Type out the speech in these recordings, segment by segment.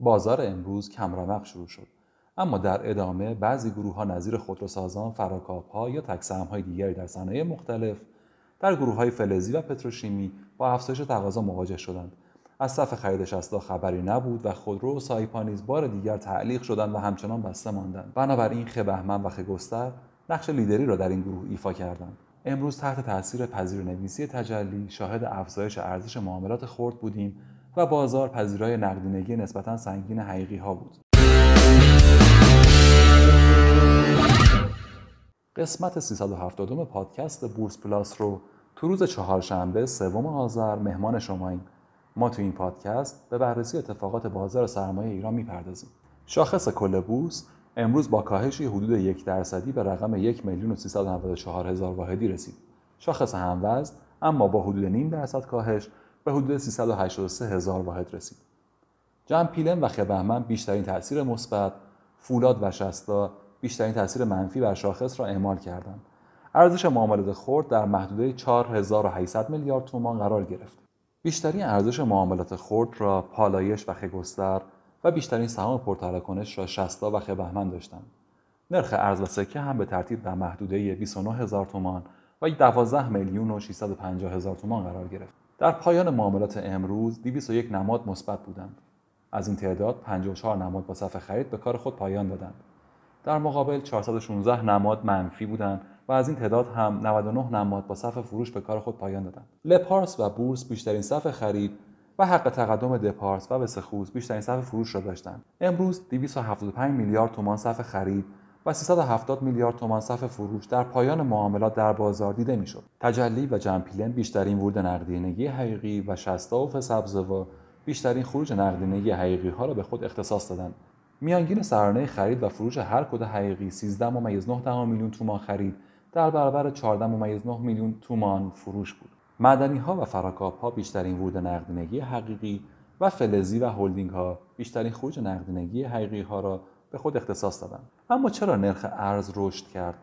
بازار امروز کمرمق شروع شد اما در ادامه بعضی گروه ها نظیر خودروسازان، فراکاپ ها یا تکسهم های دیگری در صنایع مختلف در گروه های فلزی و پتروشیمی با افزایش تقاضا مواجه شدند. از صف خرید شستا خبری نبود و خودرو و سایپا نیز بار دیگر تعلیق شدند و همچنان بسته ماندند. بنابراین بهمن و خ گستر نقش لیدری را در این گروه ایفا کردند. امروز تحت تاثیر پذیر نویسی تجلی شاهد افزایش ارزش معاملات خرد بودیم و بازار پذیرای نقدینگی نسبتا سنگین حقیقی ها بود. قسمت 370 پادکست بورس پلاس رو تو روز چهارشنبه سوم آذر مهمان شماییم. ما تو این پادکست به بررسی اتفاقات بازار سرمایه ایران می‌پردازیم. شاخص کل بورس امروز با کاهشی حدود یک درصدی به رقم یک میلیون و هزار واحدی رسید. شاخص هموزن اما با حدود نیم درصد کاهش به حدود 383 هزار واحد رسید. جمع پیلن و خبهمن بیشترین تاثیر مثبت، فولاد و شستا بیشترین تاثیر منفی بر شاخص را اعمال کردند. ارزش معاملات خرد در محدوده 4800 میلیارد تومان قرار گرفت. بیشترین ارزش معاملات خرد را پالایش و خگستر و بیشترین سهام پرتراکنش را شستا و خبهمن داشتند. نرخ ارز و سکه هم به ترتیب در محدوده 29 هزار تومان و 12 میلیون و 650 هزار تومان قرار گرفت. در پایان معاملات امروز 201 نماد مثبت بودند. از این تعداد 54 نماد با صف خرید به کار خود پایان دادند. در مقابل 416 نماد منفی بودند و از این تعداد هم 99 نماد با صف فروش به کار خود پایان دادند. لپارس و بورس بیشترین صف خرید و حق تقدم دپارس و بسخوز بیشترین صف فروش را داشتند. امروز 275 میلیارد تومان صف خرید و 370 میلیارد تومان صف فروش در پایان معاملات در بازار دیده می‌شد. تجلی و جمپیلن بیشترین ورود نقدینگی حقیقی و شستا و فسبزوا بیشترین خروج نقدینگی حقیقی ها را به خود اختصاص دادند. میانگین سرانه خرید و فروش هر کد حقیقی 13 ممیز 9 میلیون تومان خرید در برابر 14 ممیز 9 میلیون تومان فروش بود. معدنی ها و فراکاپ ها بیشترین ورود نقدینگی حقیقی و فلزی و هلدینگ ها بیشترین خروج نقدینگی حقیقی ها را به خود اختصاص دادند. اما چرا نرخ ارز رشد کرد؟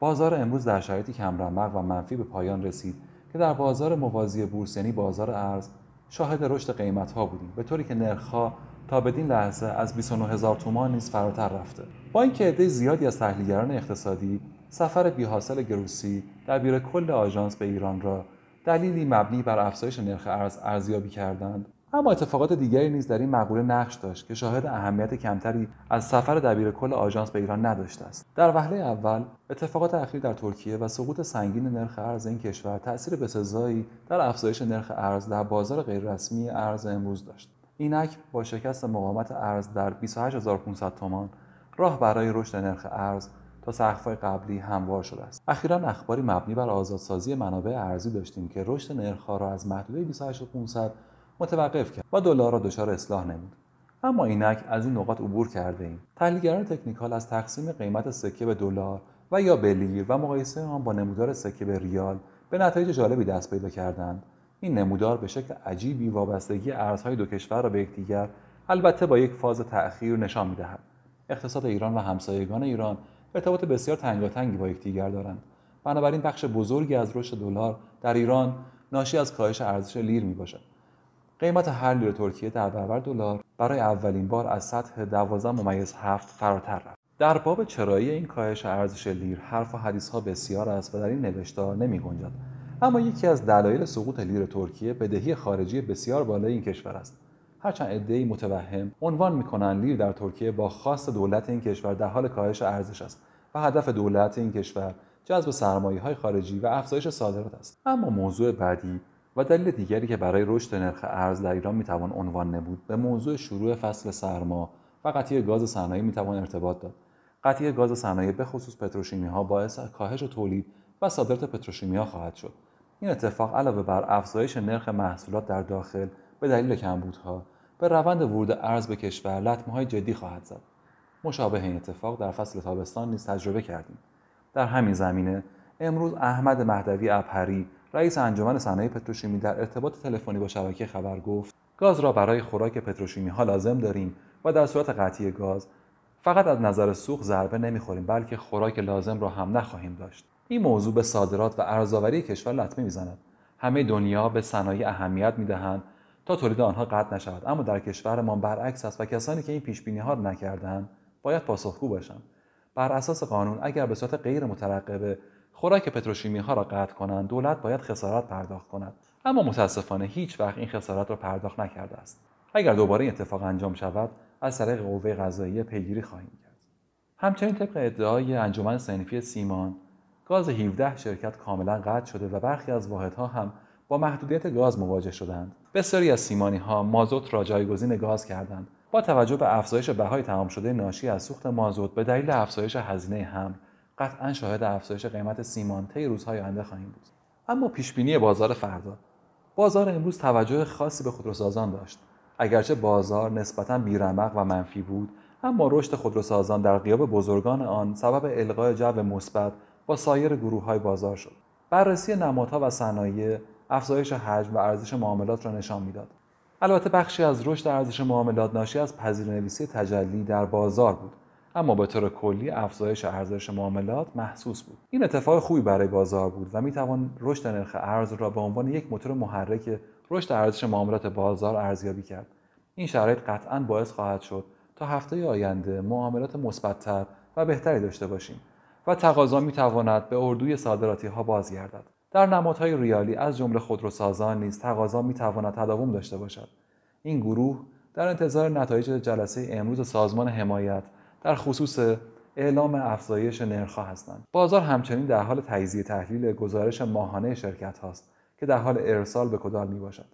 بازار امروز در شرایطی کمرمق و منفی به پایان رسید که در بازار موازی بورس یعنی بازار ارز شاهد رشد قیمت ها بودیم به طوری که نرخ ها تا بدین لحظه از 29 هزار تومان نیز فراتر رفته با اینکه عده زیادی از تحلیلگران اقتصادی سفر بیحاصل گروسی در بیر کل آژانس به ایران را دلیلی مبنی بر افزایش نرخ ارز ارزیابی کردند اما اتفاقات دیگری نیز در این مقوله نقش داشت که شاهد اهمیت کمتری از سفر دبیر کل آژانس به ایران نداشته است. در وهله اول اتفاقات اخیر در ترکیه و سقوط سنگین نرخ ارز این کشور تاثیر بسزایی در افزایش نرخ ارز در بازار غیررسمی ارز امروز داشت. اینک با شکست مقاومت ارز در 28500 تومان راه برای رشد نرخ ارز تا سقف‌های قبلی هموار شده است. اخیرا اخباری مبنی بر آزادسازی منابع ارزی داشتیم که رشد نرخ‌ها را از محدوده 28500 متوقف کرد و دلار را دچار اصلاح نمود. اما اینک از این نقاط عبور کرده ایم. تحلیلگران تکنیکال از تقسیم قیمت سکه به دلار و یا به لیر و مقایسه آن با نمودار سکه به ریال به نتایج جالبی دست پیدا کردند. این نمودار به شکل عجیبی وابستگی ارزهای دو کشور را به یکدیگر البته با یک فاز تأخیر نشان می‌دهد. اقتصاد ایران و همسایگان ایران ارتباط بسیار تنگاتنگی با یکدیگر دارند. بنابراین بخش بزرگی از رشد دلار در ایران ناشی از کاهش ارزش لیر می باشد قیمت هر لیر ترکیه در برابر دلار برای اولین بار از سطح 12 ممیز هفت فراتر رفت. در باب چرایی این کاهش ارزش لیر حرف و حدیث ها بسیار است و در این نوشتار نمی گنجد. اما یکی از دلایل سقوط لیر ترکیه بدهی خارجی بسیار بالای این کشور است. هرچند عدهای متوهم عنوان می‌کنند لیر در ترکیه با خاص دولت این کشور در حال کاهش ارزش است و هدف دولت این کشور جذب سرمایه های خارجی و افزایش صادرات است. اما موضوع بعدی و دلیل دیگری که برای رشد نرخ ارز در ایران می‌توان عنوان نمود به موضوع شروع فصل سرما و قطعی گاز صنایع می‌توان ارتباط داد قطعی گاز صنایع به خصوص پتروشیمی ها باعث کاهش تولید و صادرات پتروشیمی ها خواهد شد. این اتفاق علاوه بر افزایش نرخ محصولات در داخل به دلیل کمبودها به روند ورود ارز به کشور لطمه های جدی خواهد زد. مشابه این اتفاق در فصل تابستان نیز تجربه کردیم. در همین زمینه امروز احمد مهدوی ابهری رئیس انجمن صنایع پتروشیمی در ارتباط تلفنی با شبکه خبر گفت گاز را برای خوراک پتروشیمی ها لازم داریم و در صورت قطعی گاز فقط از نظر سوخت ضربه نمی‌خوریم بلکه خوراک لازم را هم نخواهیم داشت. این موضوع به صادرات و ارزآوری کشور لطمه می‌زند. همه دنیا به صنایع اهمیت می‌دهند تا تولید آنها قطع نشود. اما در کشورمان برعکس است و کسانی که این پیش بینی ها را نکردند باید پاسخگو باشند. بر اساس قانون اگر به صورت غیر مترقبه خوراک پتروشیمی ها را قطع کنند دولت باید خسارت پرداخت کند. اما متاسفانه هیچ وقت این خسارت را پرداخت نکرده است. اگر دوباره این اتفاق انجام شود از طریق قوه قضاییه پیگیری خواهیم کرد. همچنین طبق ادعای انجمن صنفی سیمان گاز 17 شرکت کاملا قطع شده و برخی از واحدها هم با محدودیت گاز مواجه شدند بسیاری از سیمانی ها مازوت را جایگزین گاز کردند. با توجه به افزایش بهای تمام شده ناشی از سوخت مازوت به دلیل افزایش هزینه هم قطعا شاهد افزایش قیمت سیمان طی روزهای آینده خواهیم بود. اما پیش بینی بازار فردا. بازار امروز توجه خاصی به خودروسازان داشت. اگرچه بازار نسبتا بیرمق و منفی بود اما رشد خودروسازان در قیاب بزرگان آن سبب القای جو مثبت با سایر گروه های بازار شد. بررسی نمادها و صنایع افزایش حجم و ارزش معاملات را نشان می‌داد. البته بخشی از رشد ارزش معاملات ناشی از پذیرنویسی تجلی در بازار بود. اما به طور کلی افزایش ارزش معاملات محسوس بود. این اتفاق خوبی برای بازار بود و می‌توان رشد نرخ ارز را به عنوان یک موتور محرک رشد ارزش معاملات بازار ارزیابی کرد. این شرایط قطعا باعث خواهد شد تا هفته آینده معاملات مثبتتر و بهتری داشته باشیم و تقاضا می‌تواند به اردوی صادراتی ها بازگردد. در نمادهای ریالی از جمله خودروسازان نیز تقاضا می‌تواند تداوم داشته باشد. این گروه در انتظار نتایج جلسه امروز سازمان حمایت در خصوص اعلام افزایش نرخها هستند. بازار همچنین در حال تجزیه تحلیل گزارش ماهانه شرکت هاست که در حال ارسال به کدال می باشد